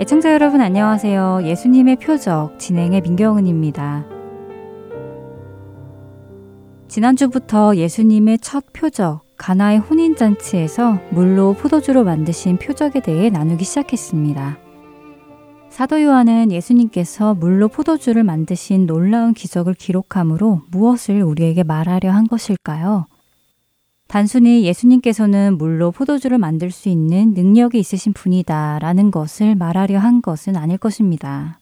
애청자 여러분 안녕하세요. 예수님의 표적 진행의 민경은입니다. 지난주부터 예수님의 첫 표적 가나의 혼인 잔치에서 물로 포도주로 만드신 표적에 대해 나누기 시작했습니다. 사도 요한은 예수님께서 물로 포도주를 만드신 놀라운 기적을 기록함으로 무엇을 우리에게 말하려 한 것일까요? 단순히 예수님께서는 물로 포도주를 만들 수 있는 능력이 있으신 분이다 라는 것을 말하려 한 것은 아닐 것입니다.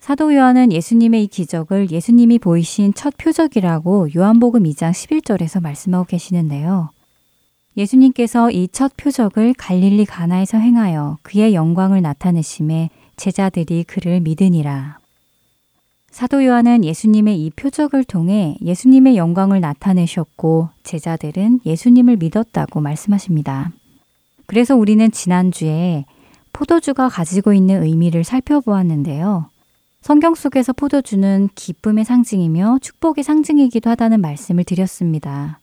사도 요한은 예수님의 이 기적을 예수님이 보이신 첫 표적이라고 요한복음 2장 11절에서 말씀하고 계시는데요. 예수님께서 이 첫 표적을 갈릴리 가나에서 행하여 그의 영광을 나타내심에 제자들이 그를 믿으니라. 사도 요한은 예수님의 이 표적을 통해 예수님의 영광을 나타내셨고 제자들은 예수님을 믿었다고 말씀하십니다. 그래서 우리는 지난주에 포도주가 가지고 있는 의미를 살펴보았는데요. 성경 속에서 포도주는 기쁨의 상징이며 축복의 상징이기도 하다는 말씀을 드렸습니다.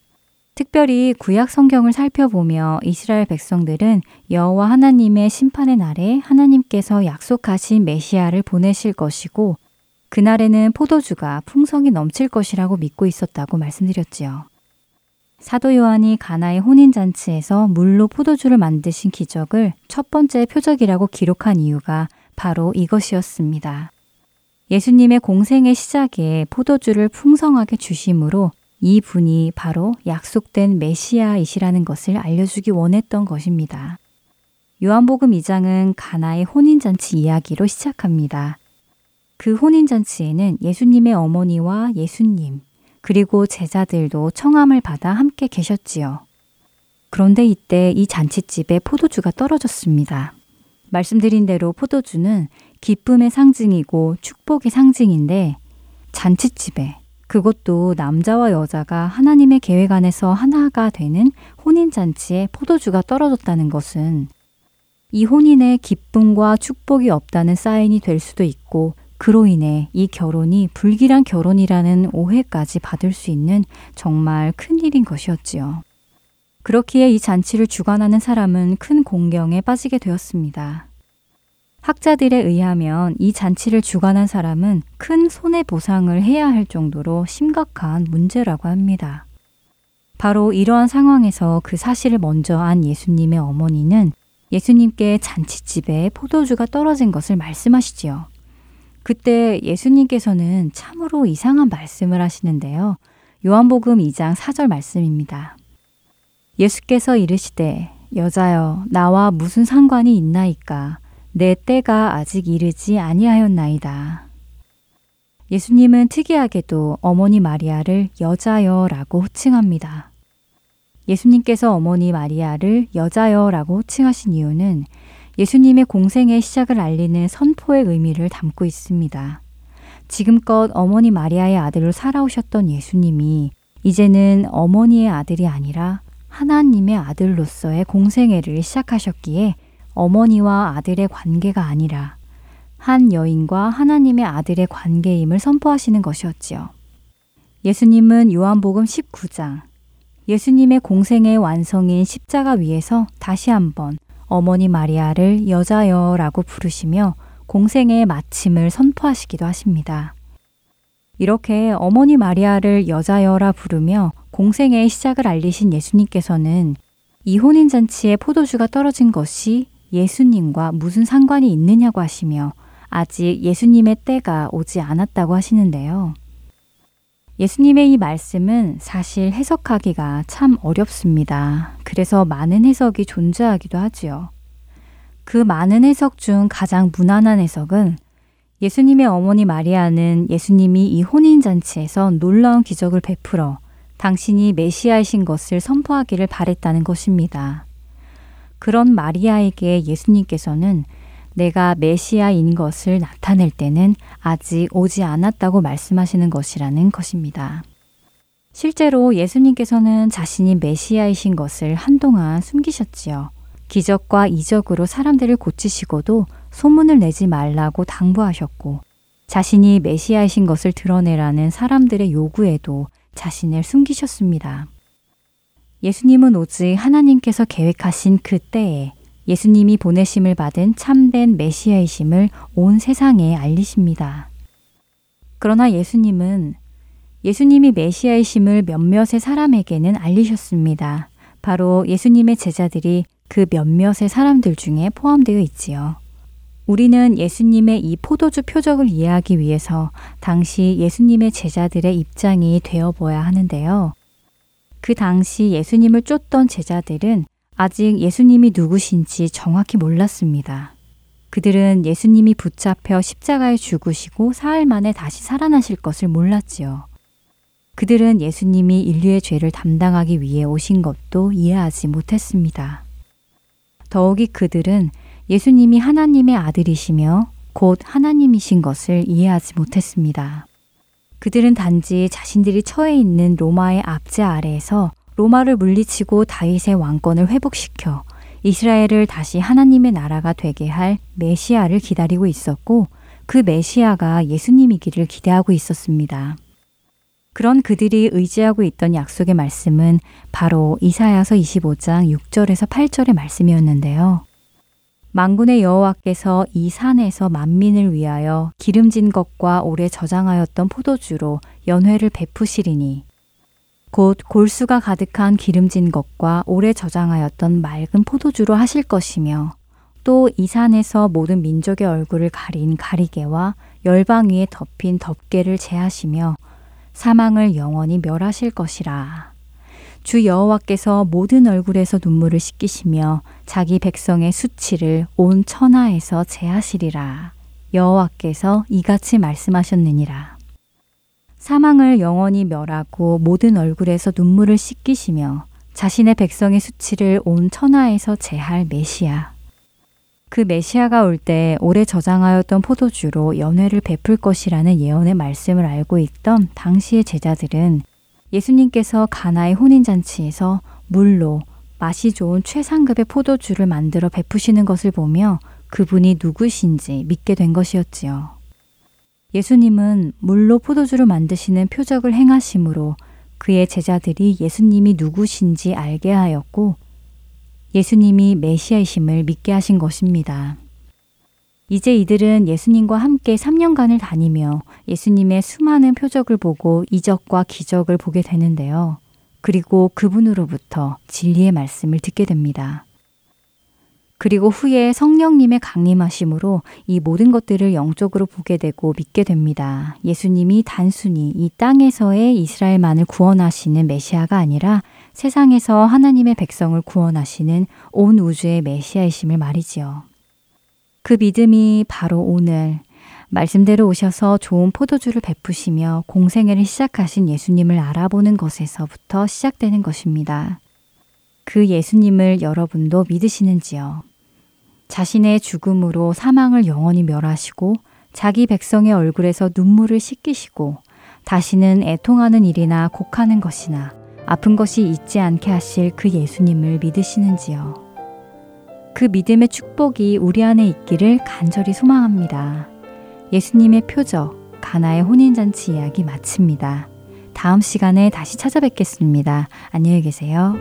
특별히 구약 성경을 살펴보며 이스라엘 백성들은 여호와 하나님의 심판의 날에 하나님께서 약속하신 메시아를 보내실 것이고 그날에는 포도주가 풍성이 넘칠 것이라고 믿고 있었다고 말씀드렸지요. 사도 요한이 가나의 혼인잔치에서 물로 포도주를 만드신 기적을 첫 번째 표적이라고 기록한 이유가 바로 이것이었습니다. 예수님의 공생의 시작에 포도주를 풍성하게 주심으로 이 분이 바로 약속된 메시아이시라는 것을 알려주기 원했던 것입니다. 요한복음 2장은 가나의 혼인잔치 이야기로 시작합니다. 그 혼인잔치에는 예수님의 어머니와 예수님, 그리고 제자들도 청함을 받아 함께 계셨지요. 그런데 이때 이 잔치집에 포도주가 떨어졌습니다. 말씀드린 대로 포도주는 기쁨의 상징이고 축복의 상징인데 잔치집에 그것도 남자와 여자가 하나님의 계획 안에서 하나가 되는 혼인잔치에 포도주가 떨어졌다는 것은 이 혼인에 기쁨과 축복이 없다는 사인이 될 수도 있고 그로 인해 이 결혼이 불길한 결혼이라는 오해까지 받을 수 있는 정말 큰 일인 것이었지요. 그렇기에 이 잔치를 주관하는 사람은 큰 공경에 빠지게 되었습니다. 학자들에 의하면 이 잔치를 주관한 사람은 큰 손해보상을 해야 할 정도로 심각한 문제라고 합니다. 바로 이러한 상황에서 그 사실을 먼저 안 예수님의 어머니는 예수님께 잔치집에 포도주가 떨어진 것을 말씀하시지요. 그때 예수님께서는 참으로 이상한 말씀을 하시는데요. 요한복음 2장 4절 말씀입니다. 예수께서 이르시되 여자여 나와 무슨 상관이 있나이까 내 때가 아직 이르지 아니하였나이다. 예수님은 특이하게도 어머니 마리아를 여자여라고 호칭합니다. 예수님께서 어머니 마리아를 여자여라고 호칭하신 이유는 예수님의 공생의 시작을 알리는 선포의 의미를 담고 있습니다. 지금껏 어머니 마리아의 아들로 살아오셨던 예수님이 이제는 어머니의 아들이 아니라 하나님의 아들로서의 공생애를 시작하셨기에 어머니와 아들의 관계가 아니라 한 여인과 하나님의 아들의 관계임을 선포하시는 것이었지요. 예수님은 요한복음 19장, 예수님의 공생의 완성인 십자가 위에서 다시 한번 어머니 마리아를 여자여라고 부르시며 공생의 마침을 선포하시기도 하십니다. 이렇게 어머니 마리아를 여자여라 부르며 공생의 시작을 알리신 예수님께서는 이 혼인 잔치에 포도주가 떨어진 것이 예수님과 무슨 상관이 있느냐고 하시며 아직 예수님의 때가 오지 않았다고 하시는데요. 예수님의 이 말씀은 사실 해석하기가 참 어렵습니다. 그래서 많은 해석이 존재하기도 하지요. 그 많은 해석 중 가장 무난한 해석은 예수님의 어머니 마리아는 예수님이 이 혼인잔치에서 놀라운 기적을 베풀어 당신이 메시아이신 것을 선포하기를 바랬다는 것입니다. 그런 마리아에게 예수님께서는 내가 메시아인 것을 나타낼 때는 아직 오지 않았다고 말씀하시는 것이라는 것입니다. 실제로 예수님께서는 자신이 메시아이신 것을 한동안 숨기셨지요. 기적과 이적으로 사람들을 고치시고도 소문을 내지 말라고 당부하셨고 자신이 메시아이신 것을 드러내라는 사람들의 요구에도 자신을 숨기셨습니다. 예수님은 오직 하나님께서 계획하신 그 때에 예수님이 보내심을 받은 참된 메시아이심을 온 세상에 알리십니다. 그러나 예수님은 예수님이 메시아이심을 몇몇의 사람에게는 알리셨습니다. 바로 예수님의 제자들이 그 몇몇의 사람들 중에 포함되어 있지요. 우리는 예수님의 이 포도주 표적을 이해하기 위해서 당시 예수님의 제자들의 입장이 되어 보아야 하는데요. 그 당시 예수님을 쫓던 제자들은 아직 예수님이 누구신지 정확히 몰랐습니다. 그들은 예수님이 붙잡혀 십자가에 죽으시고 사흘 만에 다시 살아나실 것을 몰랐지요. 그들은 예수님이 인류의 죄를 담당하기 위해 오신 것도 이해하지 못했습니다. 더욱이 그들은 예수님이 하나님의 아들이시며 곧 하나님이신 것을 이해하지 못했습니다. 그들은 단지 자신들이 처해 있는 로마의 압제 아래에서 로마를 물리치고 다윗의 왕권을 회복시켜 이스라엘을 다시 하나님의 나라가 되게 할 메시아를 기다리고 있었고 그 메시아가 예수님이기를 기대하고 있었습니다. 그런 그들이 의지하고 있던 약속의 말씀은 바로 이사야서 25장 6절에서 8절의 말씀이었는데요. 망군의 여호와께서 이 산에서 만민을 위하여 기름진 것과 오래 저장하였던 포도주로 연회를 베푸시리니 곧 골수가 가득한 기름진 것과 오래 저장하였던 맑은 포도주로 하실 것이며 또 이 산에서 모든 민족의 얼굴을 가린 가리개와 열방 위에 덮인 덮개를 제하시며 사망을 영원히 멸하실 것이라. 주 여호와께서 모든 얼굴에서 눈물을 씻기시며 자기 백성의 수치를 온 천하에서 제하시리라. 여호와께서 이같이 말씀하셨느니라. 사망을 영원히 멸하고 모든 얼굴에서 눈물을 씻기시며 자신의 백성의 수치를 온 천하에서 제할 메시아. 그 메시아가 올 때 오래 저장하였던 포도주로 연회를 베풀 것이라는 예언의 말씀을 알고 있던 당시의 제자들은 예수님께서 가나의 혼인잔치에서 물로 맛이 좋은 최상급의 포도주를 만들어 베푸시는 것을 보며 그분이 누구신지 믿게 된 것이었지요. 예수님은 물로 포도주를 만드시는 표적을 행하심으로 그의 제자들이 예수님이 누구신지 알게 하였고 예수님이 메시아이심을 믿게 하신 것입니다. 이제 이들은 예수님과 함께 3년간을 다니며 예수님의 수많은 표적을 보고 이적과 기적을 보게 되는데요. 그리고 그분으로부터 진리의 말씀을 듣게 됩니다. 그리고 후에 성령님의 강림하심으로 이 모든 것들을 영적으로 보게 되고 믿게 됩니다. 예수님이 단순히 이 땅에서의 이스라엘만을 구원하시는 메시아가 아니라 세상에서 하나님의 백성을 구원하시는 온 우주의 메시아이심을 말이지요. 그 믿음이 바로 오늘 말씀대로 오셔서 좋은 포도주를 베푸시며 공생애를 시작하신 예수님을 알아보는 것에서부터 시작되는 것입니다. 그 예수님을 여러분도 믿으시는지요? 자신의 죽음으로 사망을 영원히 멸하시고 자기 백성의 얼굴에서 눈물을 씻기시고 다시는 애통하는 일이나 곡하는 것이나 아픈 것이 있지 않게 하실 그 예수님을 믿으시는지요? 그 믿음의 축복이 우리 안에 있기를 간절히 소망합니다. 예수님의 표적, 가나의 혼인잔치 이야기 마칩니다. 다음 시간에 다시 찾아뵙겠습니다. 안녕히 계세요.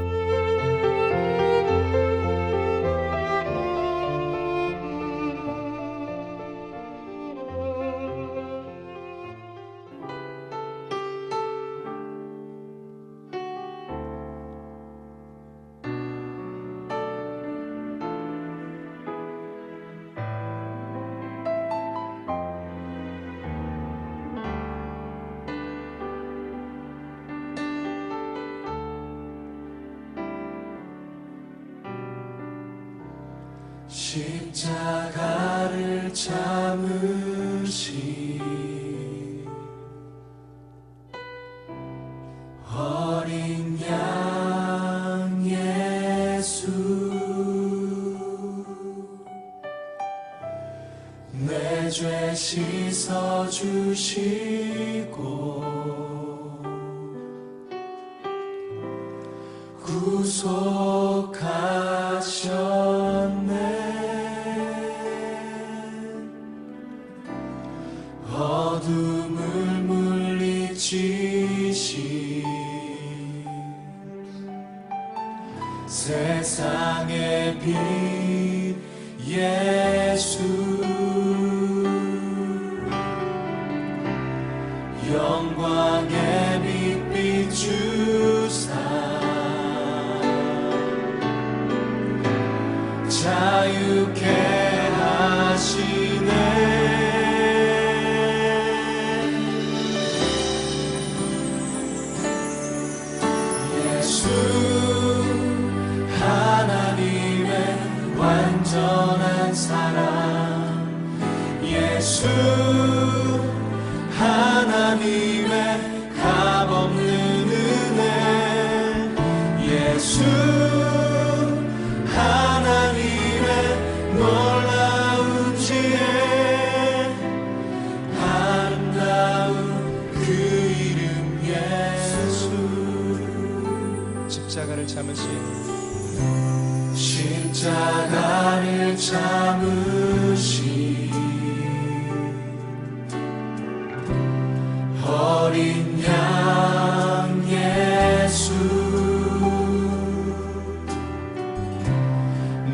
십자가를 참으신 어린 양 예수 내 죄 씻어 주신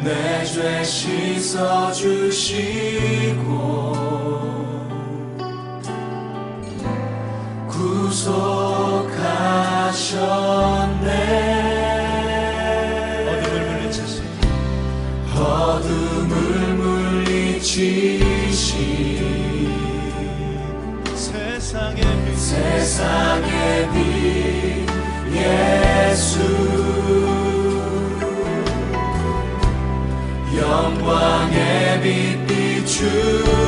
내 죄 씻어 주시고 구속하셨네. 어둠을 물리치시 어둠을 물리치 세상의 빛. 세상 true.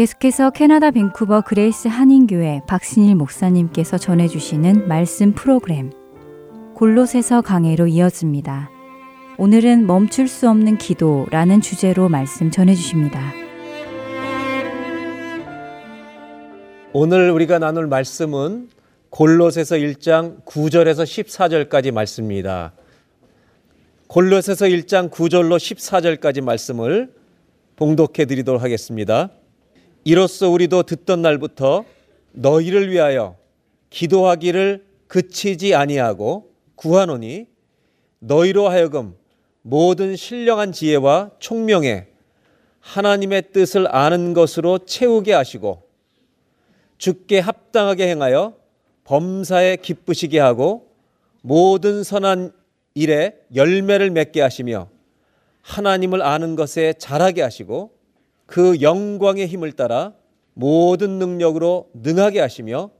계속해서 캐나다 밴쿠버 그레이스 한인교회 박신일 목사님께서 전해주시는 말씀 프로그램 골로새서 강해로 이어집니다. 오늘은 멈출 수 없는 기도라는 주제로 말씀 전해주십니다. 오늘 우리가 나눌 말씀은 골로새서 1장 9절에서 14절까지 말씀입니다. 골로새서 1장 9절로 14절까지 말씀을 봉독해 드리도록 하겠습니다. 이로써 우리도 듣던 날부터 너희를 위하여 기도하기를 그치지 아니하고 구하노니 너희로 하여금 모든 신령한 지혜와 총명에 하나님의 뜻을 아는 것으로 채우게 하시고 죽게 합당하게 행하여 범사에 기쁘시게 하고 모든 선한 일에 열매를 맺게 하시며 하나님을 아는 것에 잘하게 하시고 그 영광의 힘을 따라 모든 능력으로 능하게 하시며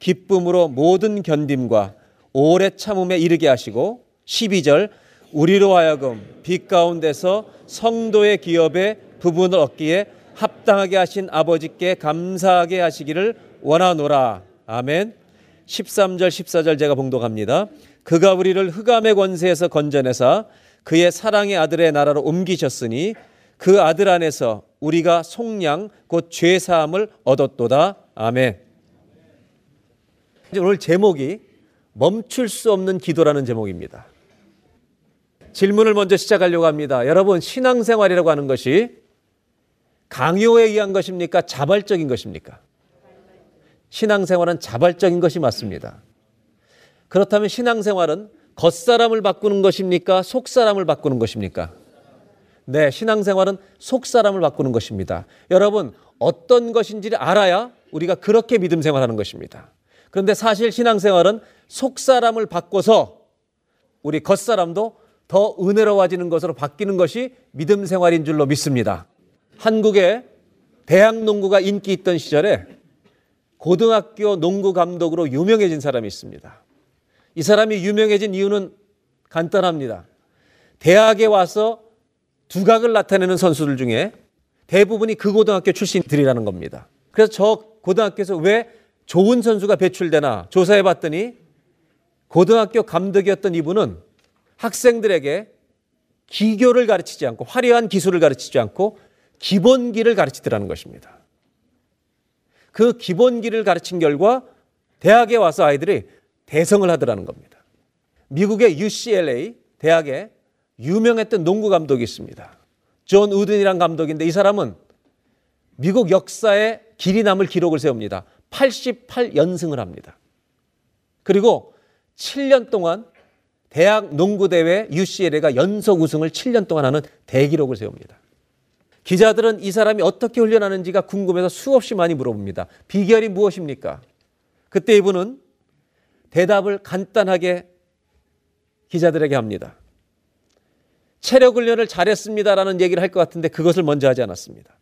기쁨으로 모든 견딤과 오래 참음에 이르게 하시고 12절 우리로 하여금 빛 가운데서 성도의 기업에 부분을 얻기에 합당하게 하신 아버지께 감사하게 하시기를 원하노라. 아멘. 13절 14절 제가 봉독합니다. 그가 우리를 흑암의 권세에서 건져내사 그의 사랑의 아들의 나라로 옮기셨으니 그 아들 안에서 우리가 속량 곧 죄사함을 얻었도다. 아멘. 오늘 제목이 멈출 수 없는 기도라는 제목입니다. 질문을 먼저 시작하려고 합니다. 여러분, 신앙생활이라고 하는 것이 강요에 의한 것입니까? 자발적인 것입니까? 신앙생활은 자발적인 것이 맞습니다. 그렇다면 신앙생활은 겉사람을 바꾸는 것입니까? 속사람을 바꾸는 것입니까? 네, 신앙생활은 속 사람을 바꾸는 것입니다. 여러분, 어떤 것인지를 알아야 우리가 그렇게 믿음 생활하는 것입니다. 그런데 사실 신앙생활은 속 사람을 바꿔서 우리 겉 사람도 더 은혜로워지는 것으로 바뀌는 것이 믿음 생활인 줄로 믿습니다. 한국에 대학 농구가 인기 있던 시절에 고등학교 농구 감독으로 유명해진 사람이 있습니다. 이 사람이 유명해진 이유는 간단합니다. 대학에 와서 두각을 나타내는 선수들 중에 대부분이 그 고등학교 출신들이라는 겁니다. 그래서 저 고등학교에서 왜 좋은 선수가 배출되나 조사해 봤더니 고등학교 감독이었던 이분은 학생들에게 기교를 가르치지 않고 화려한 기술을 가르치지 않고 기본기를 가르치더라는 것입니다. 그 기본기를 가르친 결과 대학에 와서 아이들이 대성을 하더라는 겁니다. 미국의 UCLA 대학에 유명했던 농구 감독이 있습니다. 존 우든이란 감독인데 이 사람은 미국 역사에 길이 남을 기록을 세웁니다. 88연승을 합니다. 그리고 7년 동안 대학 농구대회 UCLA가 연속 우승을 7년 동안 하는 대기록을 세웁니다. 기자들은 이 사람이 어떻게 훈련하는지가 궁금해서 수없이 많이 물어봅니다. 비결이 무엇입니까? 그때 이분은 대답을 간단하게 기자들에게 합니다. 체력 훈련을 잘했습니다라는 얘기를 할 것 같은데 그것을 먼저 하지 않았습니다.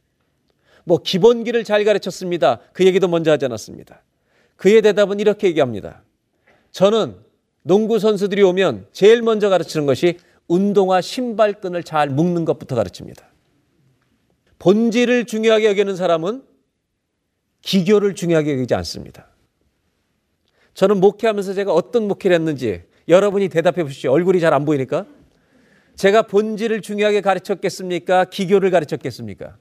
뭐 기본기를 잘 가르쳤습니다. 그 얘기도 먼저 하지 않았습니다. 그의 대답은 이렇게 얘기합니다. 저는 농구 선수들이 오면 제일 먼저 가르치는 것이 운동화 신발끈을 잘 묶는 것부터 가르칩니다. 본질을 중요하게 여기는 사람은 기교를 중요하게 여기지 않습니다. 저는 목회하면서 제가 어떤 목회를 했는지 여러분이 대답해 보십시오. 얼굴이 잘 안 보이니까. 제가 본질을 중요하게 가르쳤겠습니까? 기교를 가르쳤겠습니까?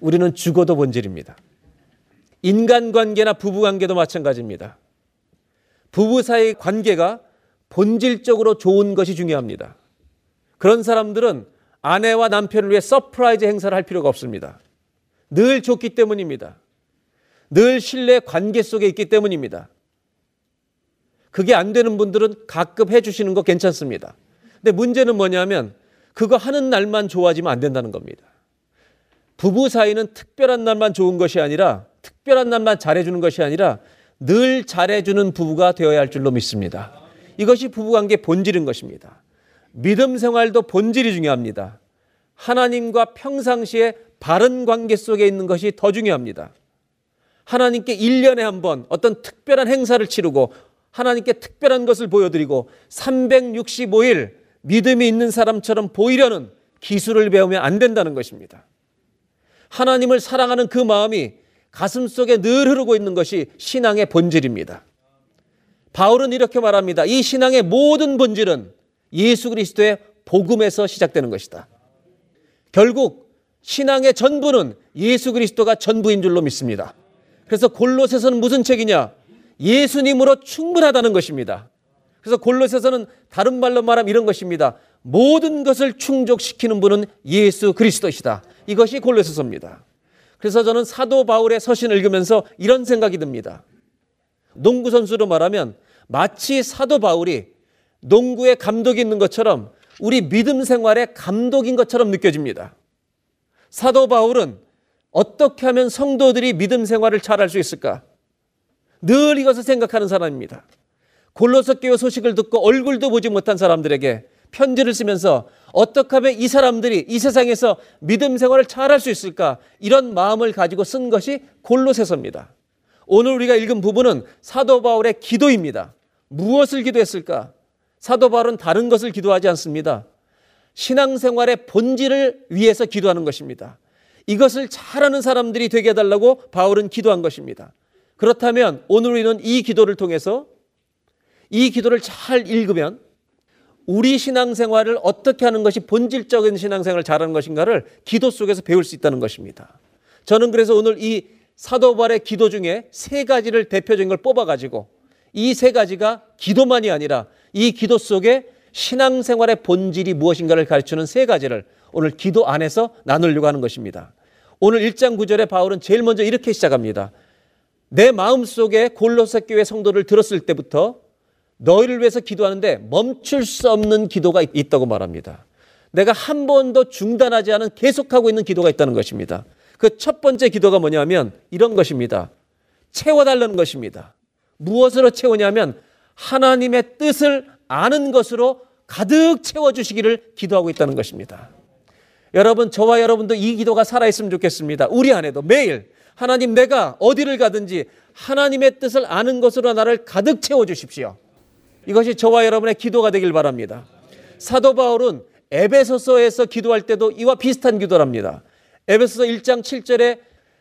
우리는 죽어도 본질입니다. 인간관계나 부부관계도 마찬가지입니다. 부부 사이 관계가 본질적으로 좋은 것이 중요합니다. 그런 사람들은 아내와 남편을 위해 surprise 행사를 할 필요가 없습니다. 늘 좋기 때문입니다. 늘 신뢰 관계 속에 있기 때문입니다. 그게 안 되는 분들은 가끔 해주시는 거 괜찮습니다. 근데 문제는 뭐냐면 그거 하는 날만 좋아지면 안 된다는 겁니다. 부부 사이는 특별한 날만 좋은 것이 아니라 특별한 날만 잘해주는 것이 아니라 늘 잘해주는 부부가 되어야 할 줄로 믿습니다. 이것이 부부관계 본질인 것입니다. 믿음 생활도 본질이 중요합니다. 하나님과 평상시에 바른 관계 속에 있는 것이 더 중요합니다. 하나님께 1년에 한 번 어떤 특별한 행사를 치르고 하나님께 특별한 것을 보여드리고 365일 믿음이 있는 사람처럼 보이려는 기술을 배우면 안 된다는 것입니다. 하나님을 사랑하는 그 마음이 가슴 속에 늘 흐르고 있는 것이 신앙의 본질입니다. 바울은 이렇게 말합니다. 이 신앙의 모든 본질은 예수 그리스도의 복음에서 시작되는 것이다. 결국 신앙의 전부는 예수 그리스도가 전부인 줄로 믿습니다. 그래서 골로새서는 무슨 책이냐? 예수님으로 충분하다는 것입니다. 그래서 골로새서는 다른 말로 말하면 이런 것입니다. 모든 것을 충족시키는 분은 예수 그리스도시다. 이것이 골로새서입니다. 그래서 저는 사도 바울의 서신을 읽으면서 이런 생각이 듭니다. 농구 선수로 말하면 마치 사도 바울이 농구에 감독이 있는 것처럼 우리 믿음 생활에 감독인 것처럼 느껴집니다. 사도 바울은 어떻게 하면 성도들이 믿음 생활을 잘할 수 있을까? 늘 이것을 생각하는 사람입니다. 골로새 교회 소식을 듣고 얼굴도 보지 못한 사람들에게 편지를 쓰면서 어떻게 하면 이 사람들이 이 세상에서 믿음 생활을 잘할 수 있을까? 이런 마음을 가지고 쓴 것이 골로새서입니다. 오늘 우리가 읽은 부분은 사도 바울의 기도입니다. 무엇을 기도했을까? 사도 바울은 다른 것을 기도하지 않습니다. 신앙생활의 본질을 위해서 기도하는 것입니다. 이것을 잘하는 사람들이 되게 해달라고 바울은 기도한 것입니다. 그렇다면 오늘 우리는 이 기도를 통해서 이 기도를 잘 읽으면 우리 신앙생활을 어떻게 하는 것이 본질적인 신앙생활을 잘하는 것인가를 기도 속에서 배울 수 있다는 것입니다. 저는 그래서 오늘 이 사도발의 기도 중에 세 가지를 대표적인 걸 뽑아가지고 이 세 가지가 기도만이 아니라 이 기도 속에 신앙생활의 본질이 무엇인가를 가르치는 세 가지를 오늘 기도 안에서 나누려고 하는 것입니다. 오늘 1장 9절에 바울은 제일 먼저 이렇게 시작합니다. 내 마음 속에 골로새 교회 성도를 들었을 때부터 너희를 위해서 기도하는데 멈출 수 없는 기도가 있다고 말합니다. 내가 한 번도 중단하지 않은 계속하고 있는 기도가 있다는 것입니다. 그 첫 번째 기도가 뭐냐면 이런 것입니다. 채워달라는 것입니다. 무엇으로 채우냐면 하나님의 뜻을 아는 것으로 가득 채워주시기를 기도하고 있다는 것입니다. 여러분, 저와 여러분도 이 기도가 살아있으면 좋겠습니다. 우리 안에도 매일 하나님 내가 어디를 가든지 하나님의 뜻을 아는 것으로 나를 가득 채워주십시오. 이것이 저와 여러분의 기도가 되길 바랍니다. 사도 바울은 에베소서에서 기도할 때도 이와 비슷한 기도를 합니다. 에베소서 1장 7절에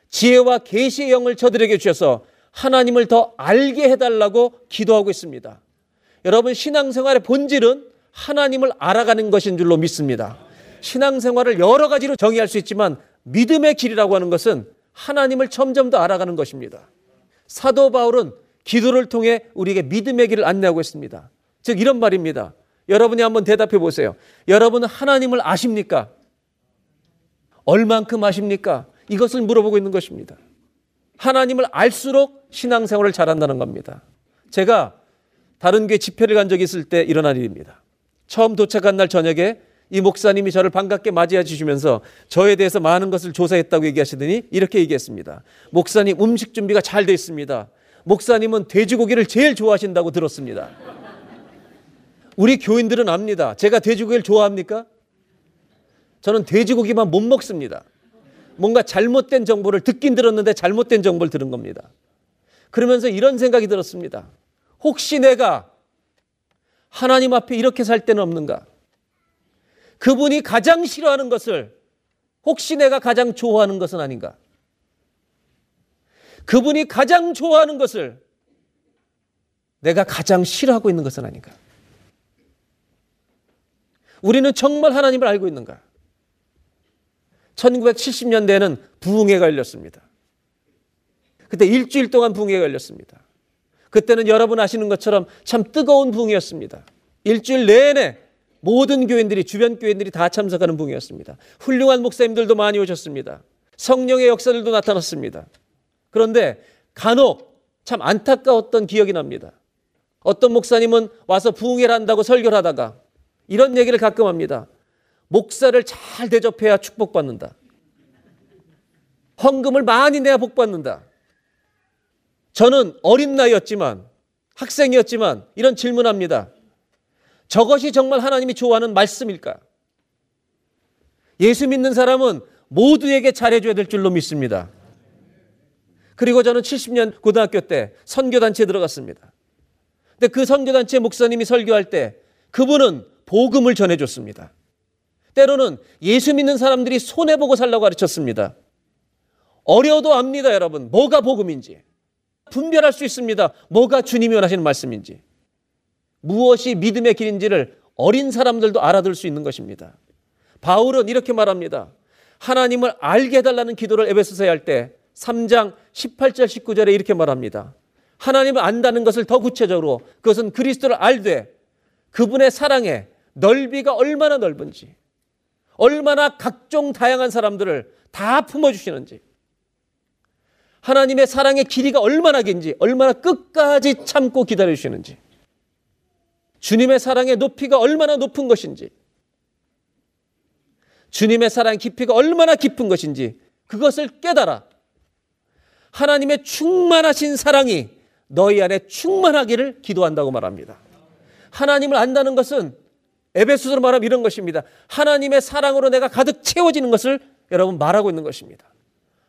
지혜와 계시의 영을 저들에게 주셔서 하나님을 더 알게 해달라고 기도하고 있습니다. 여러분 신앙생활의 본질은 하나님을 알아가는 것인 줄로 믿습니다. 신앙생활을 여러 가지로 정의할 수 있지만 믿음의 길이라고 하는 것은 하나님을 점점 더 알아가는 것입니다. 사도 바울은 기도를 통해 우리에게 믿음의 길을 안내하고 있습니다. 즉 이런 말입니다. 여러분이 한번 대답해 보세요. 여러분은 하나님을 아십니까? 얼만큼 아십니까? 이것을 물어보고 있는 것입니다. 하나님을 알수록 신앙생활을 잘한다는 겁니다. 제가 다른 교회 집회를 간 적이 있을 때 일어난 일입니다. 처음 도착한 날 저녁에 이 목사님이 저를 반갑게 맞이해 주시면서 저에 대해서 많은 것을 조사했다고 얘기하시더니 이렇게 얘기했습니다. 목사님 음식 준비가 잘 돼 있습니다. 목사님은 돼지고기를 제일 좋아하신다고 들었습니다. 우리 교인들은 압니다. 제가 돼지고기를 좋아합니까? 저는 돼지고기만 못 먹습니다. 뭔가 잘못된 정보를 듣긴 들었는데 잘못된 정보를 들은 겁니다. 그러면서 이런 생각이 들었습니다. 혹시 내가 하나님 앞에 이렇게 살 때는 없는가? 그분이 가장 싫어하는 것을 혹시 내가 가장 좋아하는 것은 아닌가? 그분이 가장 좋아하는 것을 내가 가장 싫어하고 있는 것은 아닌가? 우리는 정말 하나님을 알고 있는가? 1970년대에는 부흥회가 열렸습니다. 그때 일주일 동안 부흥회가 열렸습니다. 그때는 여러분 아시는 것처럼 참 뜨거운 부흥이었습니다. 일주일 내내 모든 교인들이 주변 교인들이 다 참석하는 부흥이었습니다. 훌륭한 목사님들도 많이 오셨습니다. 성령의 역사들도 나타났습니다. 그런데 간혹 참 안타까웠던 기억이 납니다. 어떤 목사님은 와서 부흥회를 한다고 설교를 하다가 이런 얘기를 가끔 합니다. 목사를 잘 대접해야 축복받는다. 헌금을 많이 내야 복받는다. 저는 어린 나이였지만 학생이었지만 이런 질문합니다. 저것이 정말 하나님이 좋아하는 말씀일까? 예수 믿는 사람은 모두에게 잘해줘야 될 줄로 믿습니다. 그리고 저는 70년 고등학교 때 선교단체에 들어갔습니다. 근데 그 선교단체 목사님이 설교할 때 그분은 복음을 전해줬습니다. 때로는 예수 믿는 사람들이 손해보고 살라고 가르쳤습니다. 어려도 압니다, 여러분. 뭐가 복음인지. 분별할 수 있습니다. 뭐가 주님이 원하시는 말씀인지. 무엇이 믿음의 길인지를 어린 사람들도 알아들 수 있는 것입니다. 바울은 이렇게 말합니다. 하나님을 알게 해달라는 기도를 에베소서에 할 때 3장 18절 19절에 이렇게 말합니다. 하나님을 안다는 것을 더 구체적으로 그것은 그리스도를 알되 그분의 사랑에 넓이가 얼마나 넓은지 얼마나 각종 다양한 사람들을 다 품어주시는지 하나님의 사랑의 길이가 얼마나 긴지 얼마나 끝까지 참고 기다려주시는지 주님의 사랑의 높이가 얼마나 높은 것인지 주님의 사랑의 깊이가 얼마나 깊은 것인지 그것을 깨달아 하나님의 충만하신 사랑이 너희 안에 충만하기를 기도한다고 말합니다. 하나님을 안다는 것은 에베소서로 말하면 이런 것입니다. 하나님의 사랑으로 내가 가득 채워지는 것을 여러분 말하고 있는 것입니다.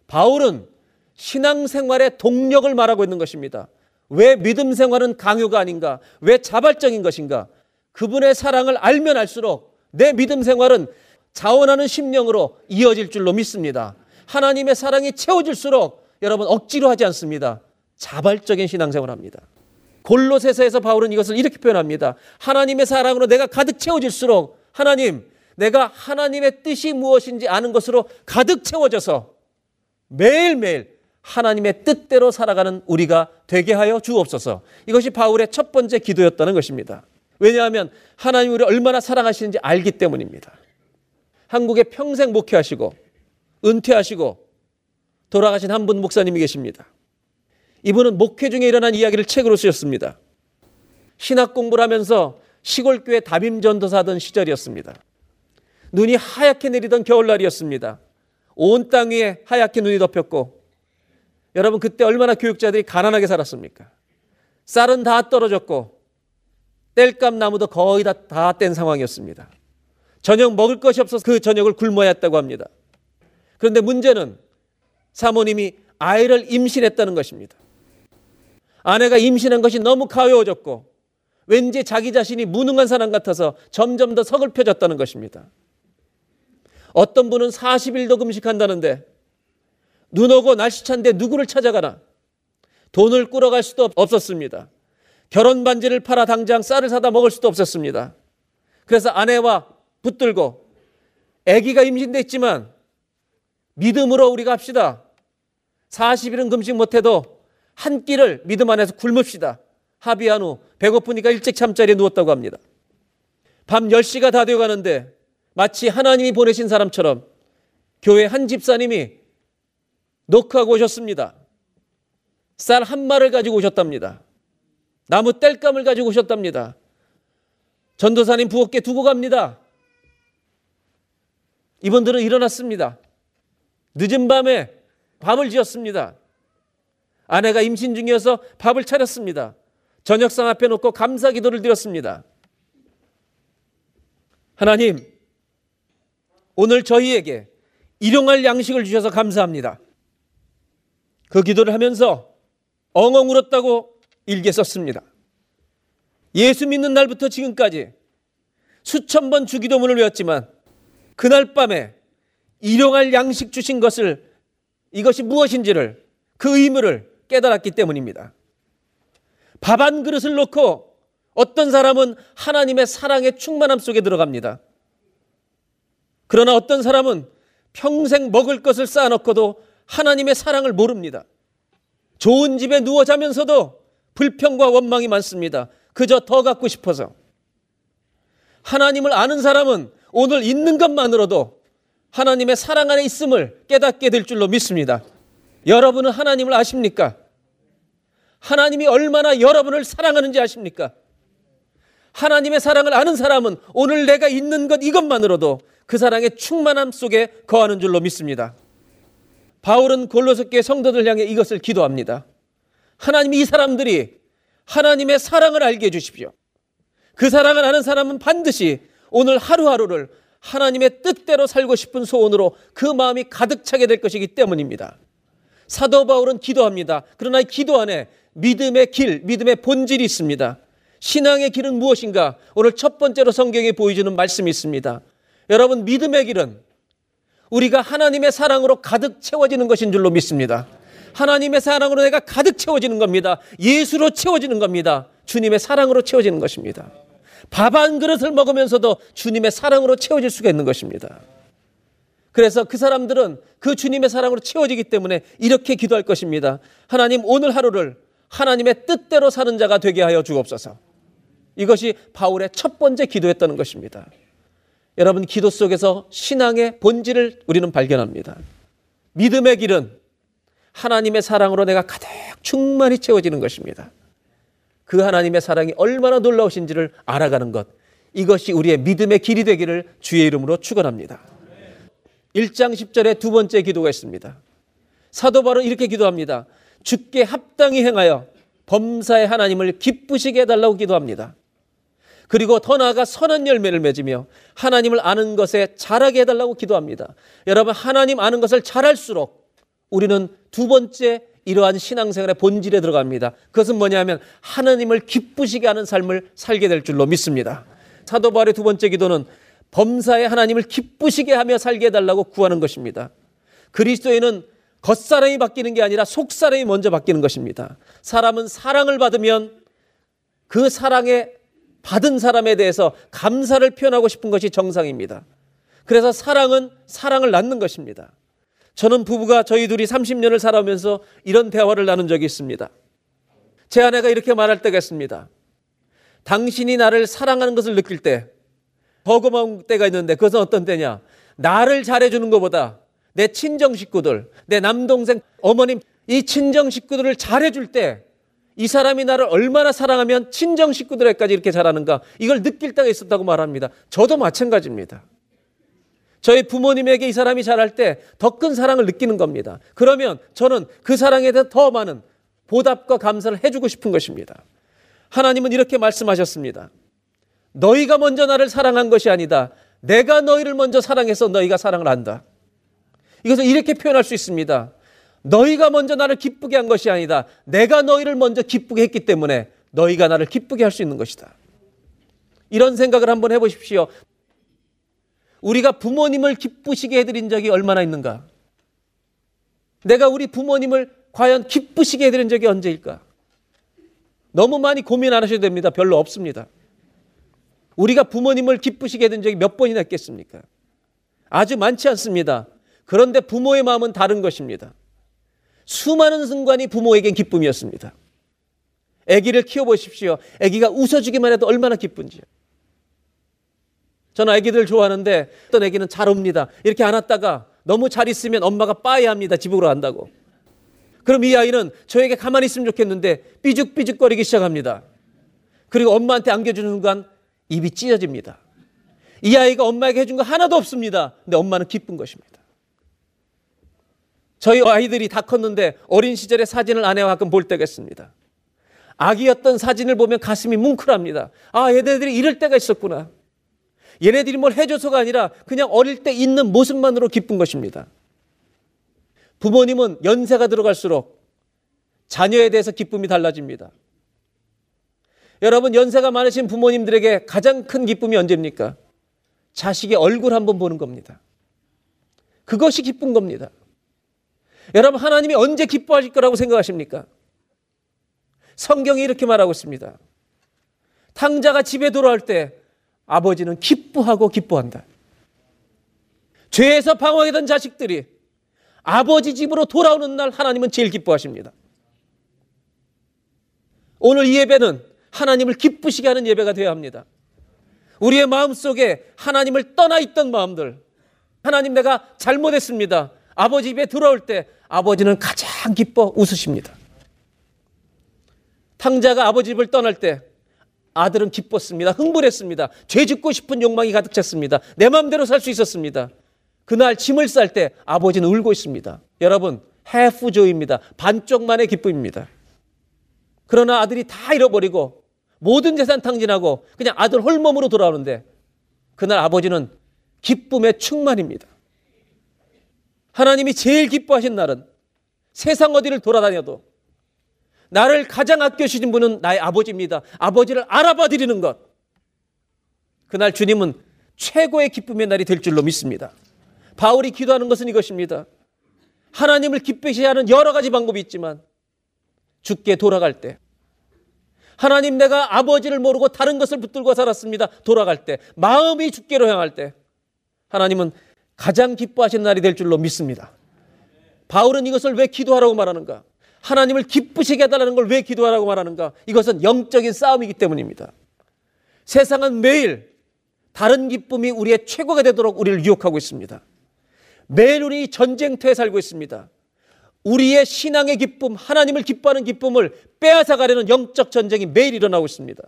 바울은 신앙생활의 동력을 말하고 있는 것입니다. 왜 믿음 생활은 강요가 아닌가? 왜 자발적인 것인가? 그분의 사랑을 알면 알수록 내 믿음 생활은 자원하는 심령으로 이어질 줄로 믿습니다. 하나님의 사랑이 채워질수록 여러분 억지로 하지 않습니다. 자발적인 신앙생활을 합니다. 골로새서에서 바울은 이것을 이렇게 표현합니다. 하나님의 사랑으로 내가 가득 채워질수록 하나님, 내가 하나님의 뜻이 무엇인지 아는 것으로 가득 채워져서 매일매일 하나님의 뜻대로 살아가는 우리가 되게 하여 주옵소서. 이것이 바울의 첫 번째 기도였다는 것입니다. 왜냐하면 하나님 우리 얼마나 사랑하시는지 알기 때문입니다. 한국에 평생 목회하시고 은퇴하시고 돌아가신 한 분 목사님이 계십니다. 이분은 목회 중에 일어난 이야기를 책으로 쓰셨습니다. 신학 공부를 하면서 시골교회 담임 전도사 하던 시절이었습니다. 눈이 하얗게 내리던 겨울날이었습니다. 온 땅 위에 하얗게 눈이 덮였고 여러분 그때 얼마나 교육자들이 가난하게 살았습니까? 쌀은 다 떨어졌고 땔감 나무도 거의 다다뗀 상황이었습니다. 저녁 먹을 것이 없어서 그 저녁을 굶어야 했다고 합니다. 그런데 문제는 사모님이 아이를 임신했다는 것입니다. 아내가 임신한 것이 너무 가벼워졌고 왠지 자기 자신이 무능한 사람 같아서 점점 더 서글펴졌다는 것입니다. 어떤 분은 40일도 금식한다는데 눈 오고 날씨 찬데 누구를 찾아가나 돈을 꾸러갈 수도 없었습니다. 결혼 반지를 팔아 당장 쌀을 사다 먹을 수도 없었습니다. 그래서 아내와 붙들고 아기가 임신됐지만 믿음으로 우리가 합시다. 40일은 금식 못해도 한 끼를 믿음 안에서 굶읍시다. 합의한 후 배고프니까 일찍 잠자리에 누웠다고 합니다. 밤 10시가 다 되어 가는데 마치 하나님이 보내신 사람처럼 교회 한 집사님이 노크하고 오셨습니다. 쌀 한 마를 가지고 오셨답니다. 나무 땔감을 가지고 오셨답니다. 전도사님 부엌에 두고 갑니다. 이분들은 일어났습니다. 늦은 밤에 밥을 지었습니다. 아내가 임신 중이어서 밥을 차렸습니다. 저녁상 앞에 놓고 감사 기도를 드렸습니다. 하나님, 오늘 저희에게 일용할 양식을 주셔서 감사합니다. 그 기도를 하면서 엉엉 울었다고 일기에 썼습니다. 예수 믿는 날부터 지금까지 수천 번 주기도문을 외웠지만 그날 밤에 일용할 양식 주신 것을 이것이 무엇인지를 그 의무를 깨달았기 때문입니다. 밥 한 그릇을 놓고 어떤 사람은 하나님의 사랑의 충만함 속에 들어갑니다. 그러나 어떤 사람은 평생 먹을 것을 쌓아놓고도 하나님의 사랑을 모릅니다. 좋은 집에 누워 자면서도 불평과 원망이 많습니다. 그저 더 갖고 싶어서. 하나님을 아는 사람은 오늘 있는 것만으로도 하나님의 사랑 안에 있음을 깨닫게 될 줄로 믿습니다. 여러분은 하나님을 아십니까? 하나님이 얼마나 여러분을 사랑하는지 아십니까? 하나님의 사랑을 아는 사람은 오늘 내가 있는 것 이것만으로도 그 사랑의 충만함 속에 거하는 줄로 믿습니다. 바울은 골로새교 성도들 향해 이것을 기도합니다. 하나님이 이 사람들이 하나님의 사랑을 알게 해 주십시오. 그 사랑을 아는 사람은 반드시 오늘 하루하루를 하나님의 뜻대로 살고 싶은 소원으로 그 마음이 가득 차게 될 것이기 때문입니다. 사도 바울은 기도합니다. 그러나 기도 안에 믿음의 길, 믿음의 본질이 있습니다. 신앙의 길은 무엇인가? 오늘 첫 번째로 성경에 보여주는 말씀이 있습니다. 여러분, 믿음의 길은 우리가 하나님의 사랑으로 가득 채워지는 것인 줄로 믿습니다. 하나님의 사랑으로 내가 가득 채워지는 겁니다. 예수로 채워지는 겁니다. 주님의 사랑으로 채워지는 것입니다. 밥 한 그릇을 먹으면서도 주님의 사랑으로 채워질 수가 있는 것입니다. 그래서 그 사람들은 그 주님의 사랑으로 채워지기 때문에 이렇게 기도할 것입니다. 하나님 오늘 하루를 하나님의 뜻대로 사는 자가 되게 하여 주옵소서. 이것이 바울의 첫 번째 기도였다는 것입니다. 여러분 기도 속에서 신앙의 본질을 우리는 발견합니다. 믿음의 길은 하나님의 사랑으로 내가 가득 충만히 채워지는 것입니다. 그 하나님의 사랑이 얼마나 놀라우신지를 알아가는 것. 이것이 우리의 믿음의 길이 되기를 주의 이름으로 축원합니다. 1장 10절에 두 번째 기도가 있습니다. 사도 바로 이렇게 기도합니다. 주께 합당히 행하여 범사의 하나님을 기쁘시게 해달라고 기도합니다. 그리고 더 나아가 선한 열매를 맺으며 하나님을 아는 것에 잘하게 해달라고 기도합니다. 여러분, 하나님 아는 것을 잘할수록 우리는 두 번째 이러한 신앙생활의 본질에 들어갑니다. 그것은 뭐냐면 하나님을 기쁘시게 하는 삶을 살게 될 줄로 믿습니다. 사도 바울의 두 번째 기도는 범사의 하나님을 기쁘시게 하며 살게 해달라고 구하는 것입니다. 그리스도에는 겉사람이 바뀌는 게 아니라 속사람이 먼저 바뀌는 것입니다. 사람은 사랑을 받으면 그 사랑에 받은 사람에 대해서 감사를 표현하고 싶은 것이 정상입니다. 그래서 사랑은 사랑을 낳는 것입니다. 저는 부부가 저희 둘이 30년을 살아오면서 이런 대화를 나눈 적이 있습니다. 제 아내가 이렇게 말할 때가 있습니다. 당신이 나를 사랑하는 것을 느낄 때, 더 고마운 때가 있는데 그것은 어떤 때냐? 나를 잘해주는 것보다 내 친정 식구들, 내 남동생, 어머님, 이 친정 식구들을 잘해줄 때 이 사람이 나를 얼마나 사랑하면 친정 식구들에까지 이렇게 잘하는가 이걸 느낄 때가 있었다고 말합니다. 저도 마찬가지입니다. 저희 부모님에게 이 사람이 잘할 때 더 큰 사랑을 느끼는 겁니다. 그러면 저는 그 사랑에 대해 더 많은 보답과 감사를 해주고 싶은 것입니다. 하나님은 이렇게 말씀하셨습니다. 너희가 먼저 나를 사랑한 것이 아니다. 내가 너희를 먼저 사랑해서 너희가 사랑을 한다. 이것을 이렇게 표현할 수 있습니다. 너희가 먼저 나를 기쁘게 한 것이 아니다. 내가 너희를 먼저 기쁘게 했기 때문에 너희가 나를 기쁘게 할 수 있는 것이다. 이런 생각을 한번 해보십시오. 우리가 부모님을 기쁘시게 해드린 적이 얼마나 있는가? 내가 우리 부모님을 과연 기쁘시게 해드린 적이 언제일까? 너무 많이 고민 안 하셔도 됩니다. 별로 없습니다. 우리가 부모님을 기쁘시게 해드린 적이 몇 번이나 있겠습니까? 아주 많지 않습니다. 그런데 부모의 마음은 다른 것입니다. 수많은 순간이 부모에겐 기쁨이었습니다. 아기를 키워보십시오. 아기가 웃어주기만 해도 얼마나 기쁜지요. 저는 아기들 좋아하는데 어떤 아기는 잘 옵니다. 이렇게 안았다가 너무 잘 있으면 엄마가 빠야 합니다. 집으로 간다고. 그럼 이 아이는 저에게 가만히 있으면 좋겠는데 삐죽삐죽거리기 시작합니다. 그리고 엄마한테 안겨주는 순간 입이 찢어집니다. 이 아이가 엄마에게 해준 거 하나도 없습니다. 근데 엄마는 기쁜 것입니다. 저희 아이들이 다 컸는데 어린 시절의 사진을 아내와 가끔 볼 때가 있습니다. 아기였던 사진을 보면 가슴이 뭉클합니다. 아, 얘네들이 이럴 때가 있었구나. 얘네들이 뭘 해줘서가 아니라 그냥 어릴 때 있는 모습만으로 기쁜 것입니다. 부모님은 연세가 들어갈수록 자녀에 대해서 기쁨이 달라집니다. 여러분, 연세가 많으신 부모님들에게 가장 큰 기쁨이 언제입니까? 자식의 얼굴 한번 보는 겁니다. 그것이 기쁜 겁니다. 여러분, 하나님이 언제 기뻐하실 거라고 생각하십니까? 성경이 이렇게 말하고 있습니다. 탕자가 집에 돌아올 때 아버지는 기뻐하고 기뻐한다. 죄에서 방황하던 자식들이 아버지 집으로 돌아오는 날 하나님은 제일 기뻐하십니다. 오늘 이 예배는 하나님을 기쁘시게 하는 예배가 되어야 합니다. 우리의 마음 속에 하나님을 떠나 있던 마음들, 하나님 내가 잘못했습니다. 아버지 집에 들어올 때 아버지는 가장 기뻐 웃으십니다. 탕자가 아버지 집을 떠날 때 아들은 기뻤습니다. 흥분했습니다. 죄 짓고 싶은 욕망이 가득 찼습니다. 내 마음대로 살 수 있었습니다. 그날 짐을 쌀 때 아버지는 울고 있습니다. 여러분, 해프조입니다. 반쪽만의 기쁨입니다. 그러나 아들이 다 잃어버리고 모든 재산 탕진하고 그냥 아들 홀몸으로 돌아오는데 그날 아버지는 기쁨의 충만입니다. 하나님이 제일 기뻐하신 날은 세상 어디를 돌아다녀도 나를 가장 아껴주신 분은 나의 아버지입니다. 아버지를 알아봐 드리는 것. 그날 주님은 최고의 기쁨의 날이 될 줄로 믿습니다. 바울이 기도하는 것은 이것입니다. 하나님을 기쁘시 하는 여러 가지 방법이 있지만 죽게 돌아갈 때 하나님 내가 아버지를 모르고 다른 것을 붙들고 살았습니다. 돌아갈 때 마음이 죽게로 향할 때 하나님은 가장 기뻐하시는 날이 될 줄로 믿습니다. 바울은 이것을 왜 기도하라고 말하는가? 하나님을 기쁘시게 해달라는 걸 왜 기도하라고 말하는가? 이것은 영적인 싸움이기 때문입니다. 세상은 매일 다른 기쁨이 우리의 최고가 되도록 우리를 유혹하고 있습니다. 매일 우리 전쟁터에 살고 있습니다. 우리의 신앙의 기쁨, 하나님을 기뻐하는 기쁨을 빼앗아 가려는 영적 전쟁이 매일 일어나고 있습니다.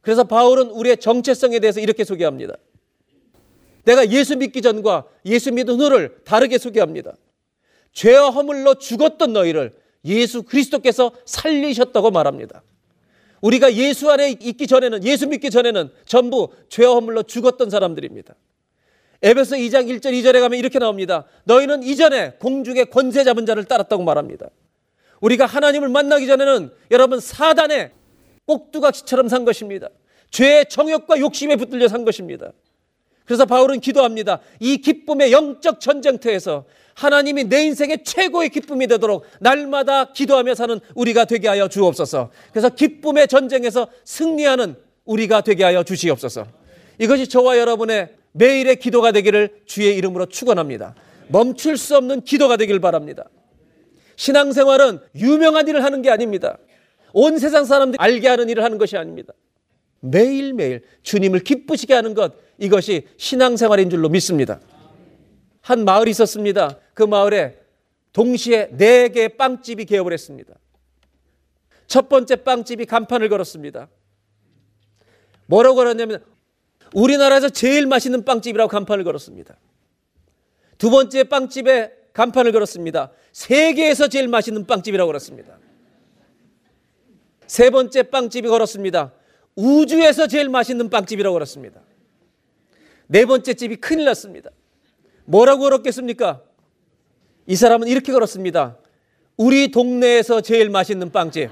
그래서 바울은 우리의 정체성에 대해서 이렇게 소개합니다. 내가 예수 믿기 전과 예수 믿은 후를 다르게 소개합니다. 죄와 허물로 죽었던 너희를 예수 그리스도께서 살리셨다고 말합니다. 우리가 예수 안에 있기 전에는 예수 믿기 전에는 전부 죄와 허물로 죽었던 사람들입니다. 에베소 2장 1절 2절에 가면 이렇게 나옵니다. 너희는 이전에 공중의 권세 잡은 자를 따랐다고 말합니다. 우리가 하나님을 만나기 전에는 여러분 사단의 꼭두각시처럼 산 것입니다. 죄의 정욕과 욕심에 붙들려 산 것입니다. 그래서 바울은 기도합니다. 이 기쁨의 영적 전쟁터에서 하나님이 내 인생의 최고의 기쁨이 되도록 날마다 기도하며 사는 우리가 되게 하여 주옵소서. 그래서 기쁨의 전쟁에서 승리하는 우리가 되게 하여 주시옵소서. 이것이 저와 여러분의 매일의 기도가 되기를 주의 이름으로 축원합니다. 멈출 수 없는 기도가 되길 바랍니다. 신앙생활은 유명한 일을 하는 게 아닙니다. 온 세상 사람들이 알게 하는 일을 하는 것이 아닙니다. 매일매일 주님을 기쁘시게 하는 것 이것이 신앙생활인 줄로 믿습니다. 한 마을이 있었습니다. 그 마을에 동시에 네 개의 빵집이 개업을 했습니다. 첫 번째 빵집이 간판을 걸었습니다. 뭐라고 걸었냐면 우리나라에서 제일 맛있는 빵집이라고 간판을 걸었습니다. 두 번째 빵집에 간판을 걸었습니다. 세계에서 제일 맛있는 빵집이라고 걸었습니다. 세 번째 빵집이 걸었습니다. 우주에서 제일 맛있는 빵집이라고 걸었습니다. 네 번째 집이 큰일 났습니다. 뭐라고 걸었겠습니까? 이 사람은 이렇게 걸었습니다. 우리 동네에서 제일 맛있는 빵집.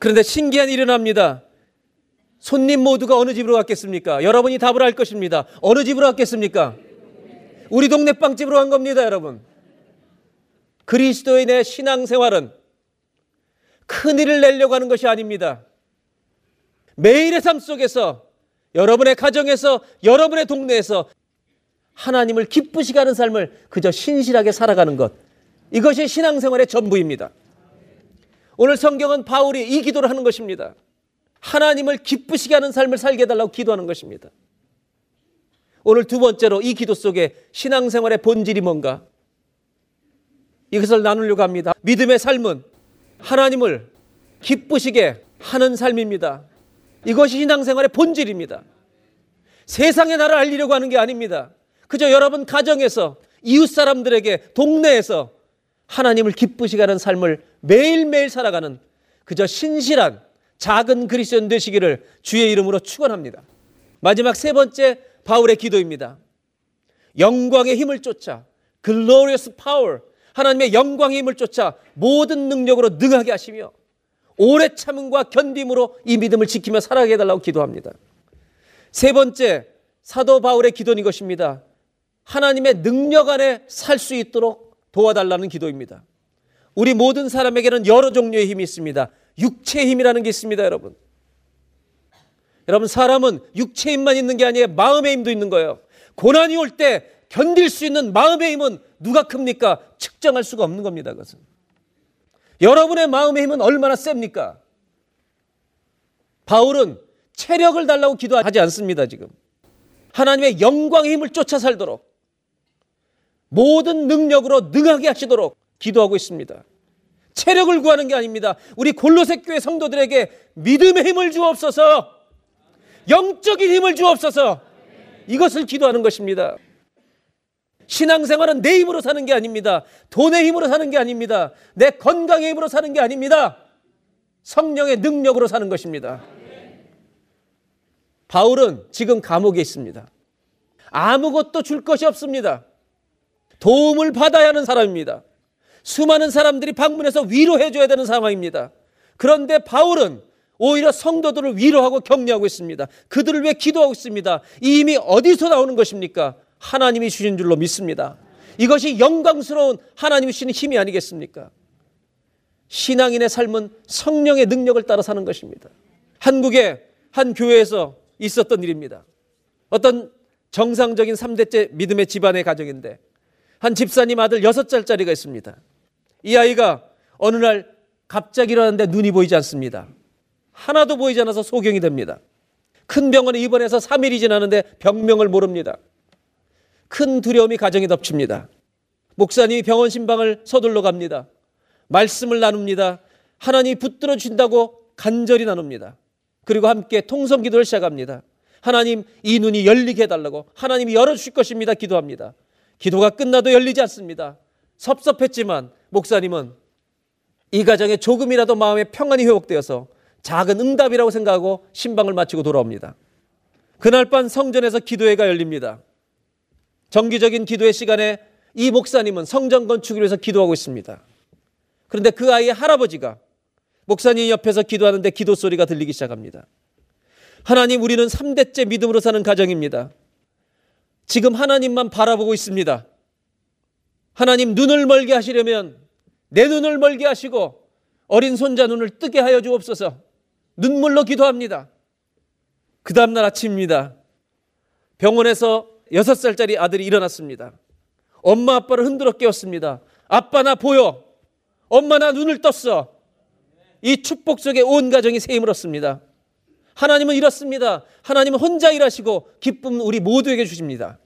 그런데 신기한 일이 일어납니다. 손님 모두가 어느 집으로 갔겠습니까? 여러분이 답을 할 것입니다. 어느 집으로 갔겠습니까? 우리 동네 빵집으로 간 겁니다, 여러분. 그리스도인의 신앙생활은 큰 일을 내려고 하는 것이 아닙니다. 매일의 삶 속에서 여러분의 가정에서 여러분의 동네에서 하나님을 기쁘시게 하는 삶을 그저 신실하게 살아가는 것. 이것이 신앙생활의 전부입니다. 오늘 성경은 바울이 이 기도를 하는 것입니다. 하나님을 기쁘시게 하는 삶을 살게 해달라고 기도하는 것입니다. 오늘 두 번째로 이 기도 속에 신앙생활의 본질이 뭔가? 이것을 나누려고 합니다. 믿음의 삶은 하나님을 기쁘시게 하는 삶입니다. 이것이 신앙생활의 본질입니다. 세상에 나를 알리려고 하는 게 아닙니다. 그저 여러분 가정에서 이웃 사람들에게 동네에서 하나님을 기쁘시게 하는 삶을 매일매일 살아가는 그저 신실한 작은 그리스도인 되시기를 주의 이름으로 축원합니다. 마지막 세 번째 바울의 기도입니다. 영광의 힘을 쫓아 glorious power 하나님의 영광의 힘을 쫓아 모든 능력으로 능하게 하시며 오래 참음과 견딤으로 이 믿음을 지키며 살아가게 해달라고 기도합니다. 세 번째 사도 바울의 기도는 이것입니다. 하나님의 능력 안에 살 수 있도록 도와달라는 기도입니다. 우리 모든 사람에게는 여러 종류의 힘이 있습니다. 육체의 힘이라는 게 있습니다, 여러분. 여러분, 사람은 육체 힘만 있는 게 아니에요. 마음의 힘도 있는 거예요. 고난이 올 때 견딜 수 있는 마음의 힘은 누가 큽니까? 측정할 수가 없는 겁니다, 그것은. 여러분의 마음의 힘은 얼마나 셉니까? 바울은 체력을 달라고 기도하지 않습니다, 지금. 하나님의 영광의 힘을 쫓아 살도록 모든 능력으로 능하게 하시도록 기도하고 있습니다. 체력을 구하는 게 아닙니다. 우리 골로새 교회 성도들에게 믿음의 힘을 주옵소서. 영적인 힘을 주옵소서. 이것을 기도하는 것입니다. 신앙생활은 내 힘으로 사는 게 아닙니다. 돈의 힘으로 사는 게 아닙니다. 내 건강의 힘으로 사는 게 아닙니다. 성령의 능력으로 사는 것입니다. 바울은 지금 감옥에 있습니다. 아무것도 줄 것이 없습니다. 도움을 받아야 하는 사람입니다. 수많은 사람들이 방문해서 위로해 줘야 되는 상황입니다. 그런데 바울은 오히려 성도들을 위로하고 격려하고 있습니다. 그들을 위해 기도하고 있습니다. 이 힘이 어디서 나오는 것입니까? 하나님이 주신 줄로 믿습니다. 이것이 영광스러운 하나님이 주신 힘이 아니겠습니까? 신앙인의 삶은 성령의 능력을 따라 사는 것입니다. 한국의 한 교회에서 있었던 일입니다. 어떤 정상적인 3대째 믿음의 집안의 가정인데 한 집사님 아들 6살짜리가 있습니다. 이 아이가 어느 날 갑자기 일어났는데 눈이 보이지 않습니다. 하나도 보이지 않아서 소경이 됩니다. 큰 병원에 입원해서 3일이 지나는데 병명을 모릅니다. 큰 두려움이 가정에 덮칩니다. 목사님이 병원 신방을 서둘러 갑니다. 말씀을 나눕니다. 하나님이 붙들어 주신다고 간절히 나눕니다. 그리고 함께 통성 기도를 시작합니다. 하나님 이 눈이 열리게 해달라고 하나님이 열어주실 것입니다. 기도합니다. 기도가 끝나도 열리지 않습니다. 섭섭했지만 목사님은 이 가정에 조금이라도 마음의 평안이 회복되어서 작은 응답이라고 생각하고 신방을 마치고 돌아옵니다. 그날 밤 성전에서 기도회가 열립니다. 정기적인 기도회 시간에 이 목사님은 성전 건축을 위해서 기도하고 있습니다. 그런데 그 아이의 할아버지가 목사님 옆에서 기도하는데 기도 소리가 들리기 시작합니다. 하나님, 우리는 3대째 믿음으로 사는 가정입니다. 지금 하나님만 바라보고 있습니다. 하나님 눈을 멀게 하시려면 내 눈을 멀게 하시고 어린 손자 눈을 뜨게 하여 주옵소서. 눈물로 기도합니다. 그 다음날 아침입니다. 병원에서 6살짜리 아들이 일어났습니다. 엄마 아빠를 흔들어 깨웠습니다. 아빠 나 보여. 엄마 나 눈을 떴어. 이 축복 속에 온 가정이 새 힘을 얻습니다. 하나님은 이렇습니다. 하나님은 혼자 일하시고 기쁨 우리 모두에게 주십니다.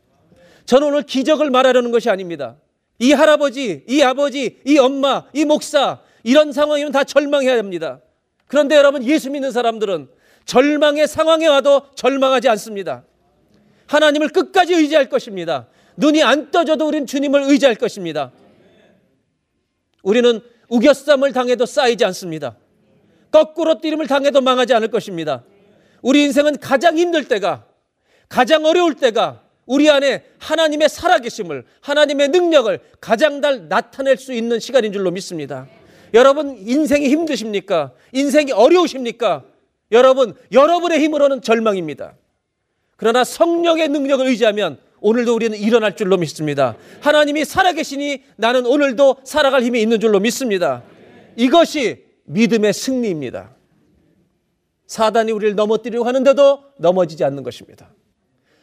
저는 오늘 기적을 말하려는 것이 아닙니다. 이 할아버지, 이 아버지, 이 엄마, 이 목사 이런 상황이면 다 절망해야 합니다. 그런데 여러분 예수 믿는 사람들은 절망의 상황에 와도 절망하지 않습니다. 하나님을 끝까지 의지할 것입니다. 눈이 안 떠져도 우린 주님을 의지할 것입니다. 우리는 우겨쌈을 당해도 쌓이지 않습니다. 거꾸로 뛰림을 당해도 망하지 않을 것입니다. 우리 인생은 가장 힘들 때가, 가장 어려울 때가 우리 안에 하나님의 살아계심을, 하나님의 능력을 가장 잘 나타낼 수 있는 시간인 줄로 믿습니다. 여러분, 인생이 힘드십니까? 인생이 어려우십니까? 여러분, 여러분의 힘으로는 절망입니다. 그러나 성령의 능력을 의지하면 오늘도 우리는 일어날 줄로 믿습니다. 하나님이 살아계시니 나는 오늘도 살아갈 힘이 있는 줄로 믿습니다. 이것이 믿음의 승리입니다. 사단이 우리를 넘어뜨리려고 하는데도 넘어지지 않는 것입니다.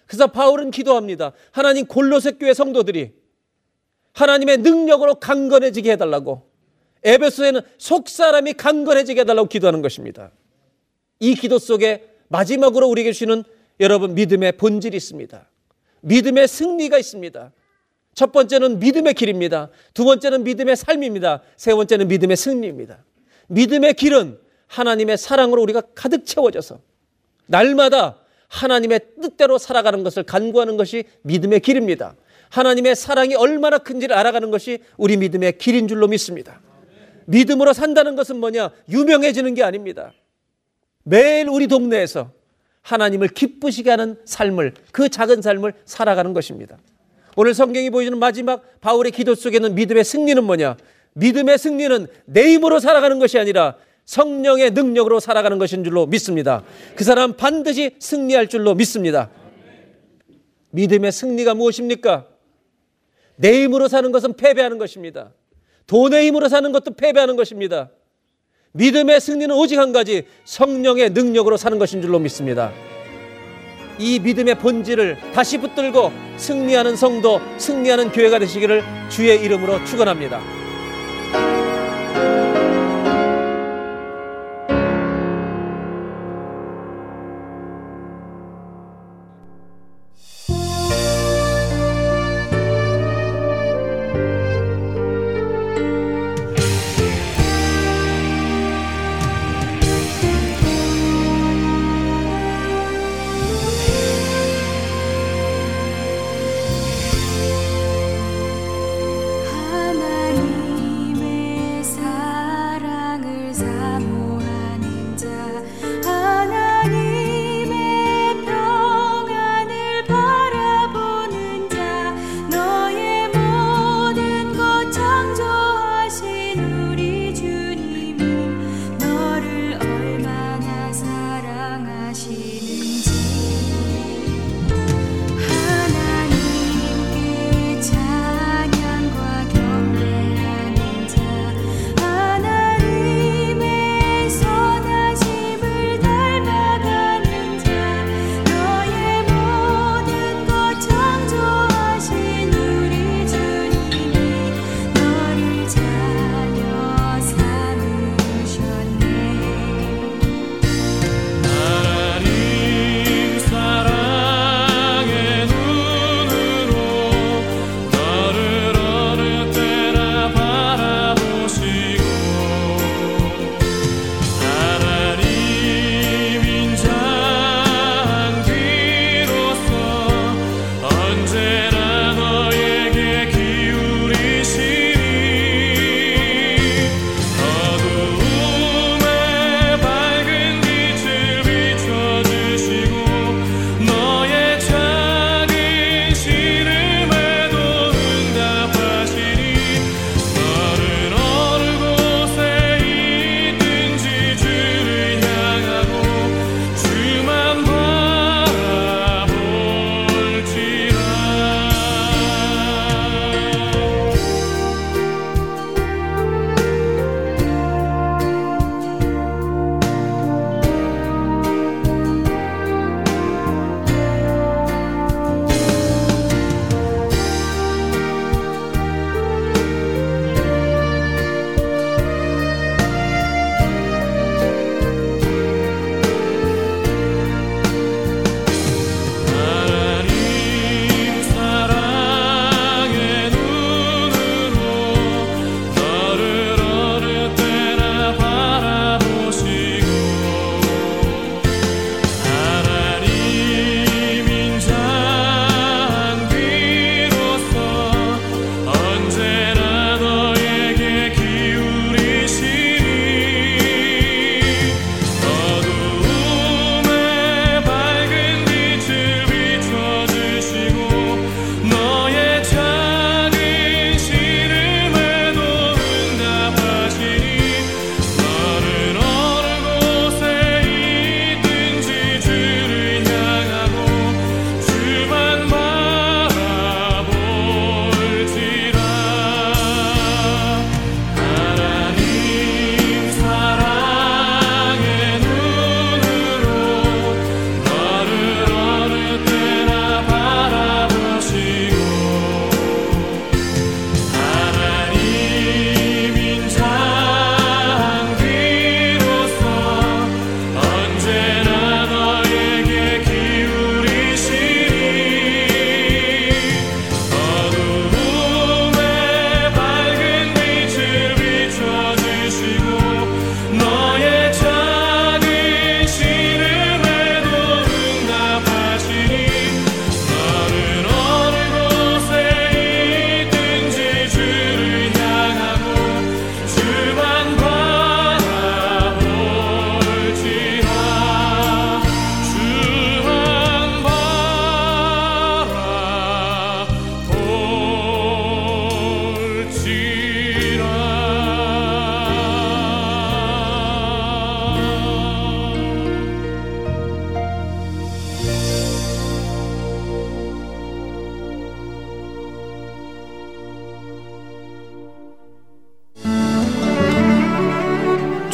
그래서 바울은 기도합니다. 하나님 골로새 교회 성도들이 하나님의 능력으로 강건해지게 해달라고 에베소에는 속 사람이 강건해지게 해달라고 기도하는 것입니다. 이 기도 속에 마지막으로 우리에게 주시는 여러분 믿음의 본질이 있습니다. 믿음의 승리가 있습니다. 첫 번째는 믿음의 길입니다. 두 번째는 믿음의 삶입니다. 세 번째는 믿음의 승리입니다. 믿음의 길은 하나님의 사랑으로 우리가 가득 채워져서 날마다 하나님의 뜻대로 살아가는 것을 간구하는 것이 믿음의 길입니다. 하나님의 사랑이 얼마나 큰지를 알아가는 것이 우리 믿음의 길인 줄로 믿습니다. 믿음으로 산다는 것은 뭐냐? 유명해지는 게 아닙니다. 매일 우리 동네에서 하나님을 기쁘시게 하는 삶을, 그 작은 삶을 살아가는 것입니다. 오늘 성경이 보여주는 마지막 바울의 기도 속에는 믿음의 승리는 뭐냐? 믿음의 승리는 내 힘으로 살아가는 것이 아니라 성령의 능력으로 살아가는 것인 줄로 믿습니다. 그 사람 반드시 승리할 줄로 믿습니다. 믿음의 승리가 무엇입니까? 내 힘으로 사는 것은 패배하는 것입니다. 돈의 힘으로 사는 것도 패배하는 것입니다. 믿음의 승리는 오직 한 가지 성령의 능력으로 사는 것인 줄로 믿습니다. 이 믿음의 본질을 다시 붙들고 승리하는 성도, 승리하는 교회가 되시기를 주의 이름으로 축원합니다.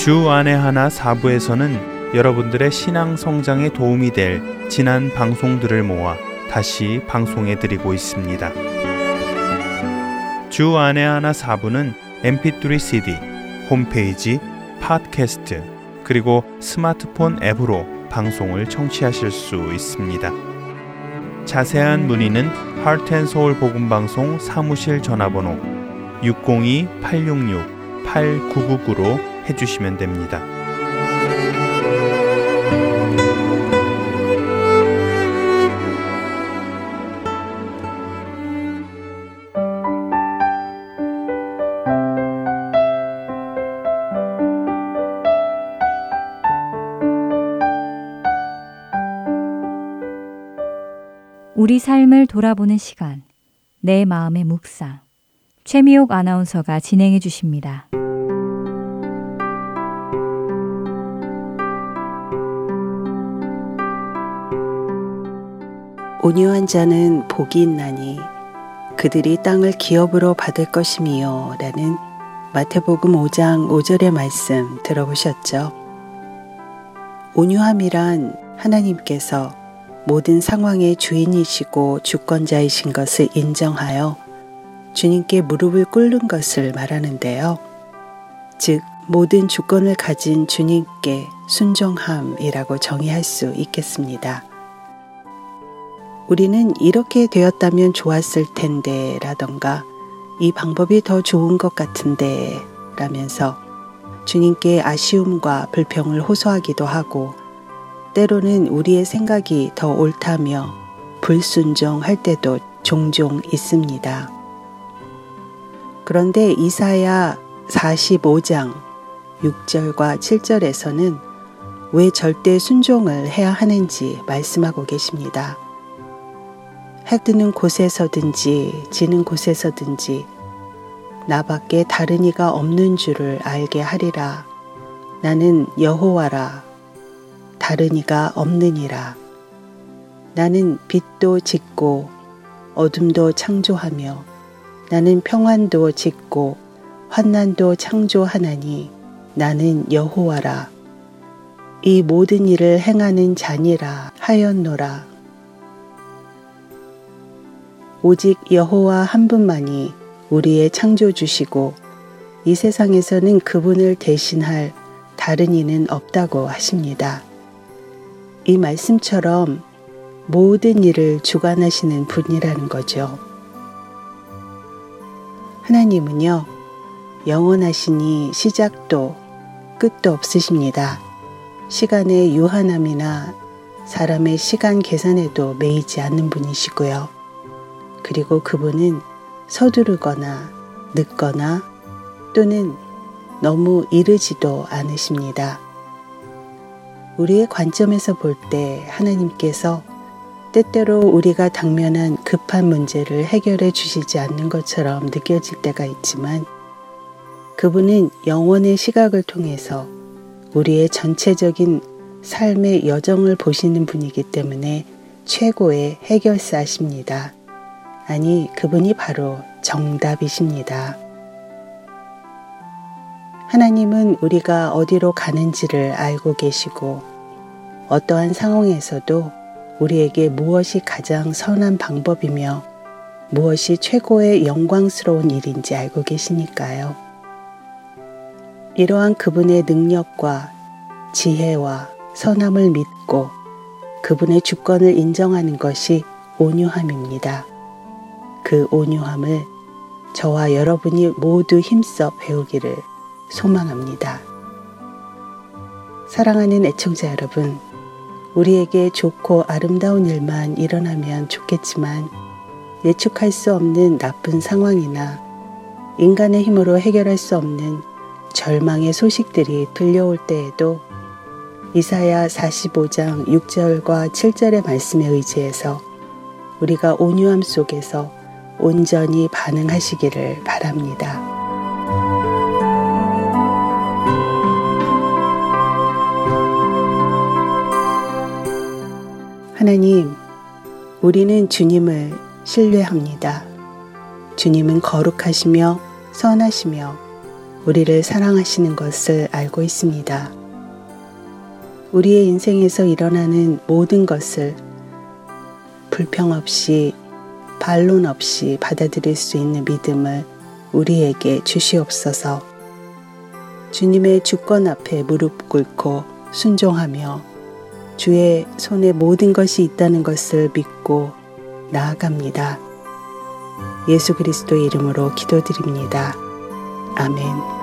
주 안에 하나 사부에서는 여러분들의 신앙 성장에 도움이 될 지난 방송들을 모아 다시 방송해 드리고 있습니다. 주 안에 하나 사부는 mp3 cd, 홈페이지, 팟캐스트, 그리고 스마트폰 앱으로 방송을 청취하실 수 있습니다. 자세한 문의는 하트앤서울 복음방송 사무실 전화번호 602-866-8999로 해주시면 됩니다. 우리 삶을 돌아보는 시간, 내 마음의 묵상. 최미옥 아나운서가 진행해 주십니다. 온유한 자는 복이 있나니 그들이 땅을 기업으로 받을 것임이요 라는 마태복음 5장 5절의 말씀 들어보셨죠? 온유함이란 하나님께서 모든 상황의 주인이시고 주권자이신 것을 인정하여 주님께 무릎을 꿇는 것을 말하는데요. 즉, 모든 주권을 가진 주님께 순종함이라고 정의할 수 있겠습니다. 우리는 이렇게 되었다면 좋았을 텐데 라던가 이 방법이 더 좋은 것 같은데 라면서 주님께 아쉬움과 불평을 호소하기도 하고 때로는 우리의 생각이 더 옳다며 불순종할 때도 종종 있습니다. 그런데 이사야 45장 6절과 7절에서는 왜 절대 순종을 해야 하는지 말씀하고 계십니다. 해 뜨는 곳에서든지 지는 곳에서든지 나밖에 다른 이가 없는 줄을 알게 하리라. 나는 여호와라. 다른 이가 없느니라. 나는 빛도 짓고 어둠도 창조하며 나는 평안도 짓고 환난도 창조하나니 나는 여호와라. 이 모든 일을 행하는 자니라 하였노라. 오직 여호와 한 분만이 우리의 창조주시고 이 세상에서는 그분을 대신할 다른 이는 없다고 하십니다. 이 말씀처럼 모든 일을 주관하시는 분이라는 거죠. 하나님은요, 영원하시니 시작도 끝도 없으십니다. 시간의 유한함이나 사람의 시간 계산에도 매이지 않는 분이시고요. 그리고 그분은 서두르거나 늦거나 또는 너무 이르지도 않으십니다. 우리의 관점에서 볼 때 하나님께서 때때로 우리가 당면한 급한 문제를 해결해 주시지 않는 것처럼 느껴질 때가 있지만 그분은 영원의 시각을 통해서 우리의 전체적인 삶의 여정을 보시는 분이기 때문에 최고의 해결사십니다. 아니, 그분이 바로 정답이십니다. 하나님은 우리가 어디로 가는지를 알고 계시고 어떠한 상황에서도 우리에게 무엇이 가장 선한 방법이며 무엇이 최고의 영광스러운 일인지 알고 계시니까요. 이러한 그분의 능력과 지혜와 선함을 믿고 그분의 주권을 인정하는 것이 온유함입니다. 그 온유함을 저와 여러분이 모두 힘써 배우기를 소망합니다. 사랑하는 애청자 여러분, 우리에게 좋고 아름다운 일만 일어나면 좋겠지만 예측할 수 없는 나쁜 상황이나 인간의 힘으로 해결할 수 없는 절망의 소식들이 들려올 때에도 이사야 45장 6절과 7절의 말씀에 의지해서 우리가 온유함 속에서 온전히 반응하시기를 바랍니다. 하나님, 우리는 주님을 신뢰합니다. 주님은 거룩하시며 선하시며 우리를 사랑하시는 것을 알고 있습니다. 우리의 인생에서 일어나는 모든 것을 불평 없이 반론 없이 받아들일 수 있는 믿음을 우리에게 주시옵소서. 주님의 주권 앞에 무릎 꿇고 순종하며 주의 손에 모든 것이 있다는 것을 믿고 나아갑니다. 예수 그리스도의 이름으로 기도드립니다. 아멘.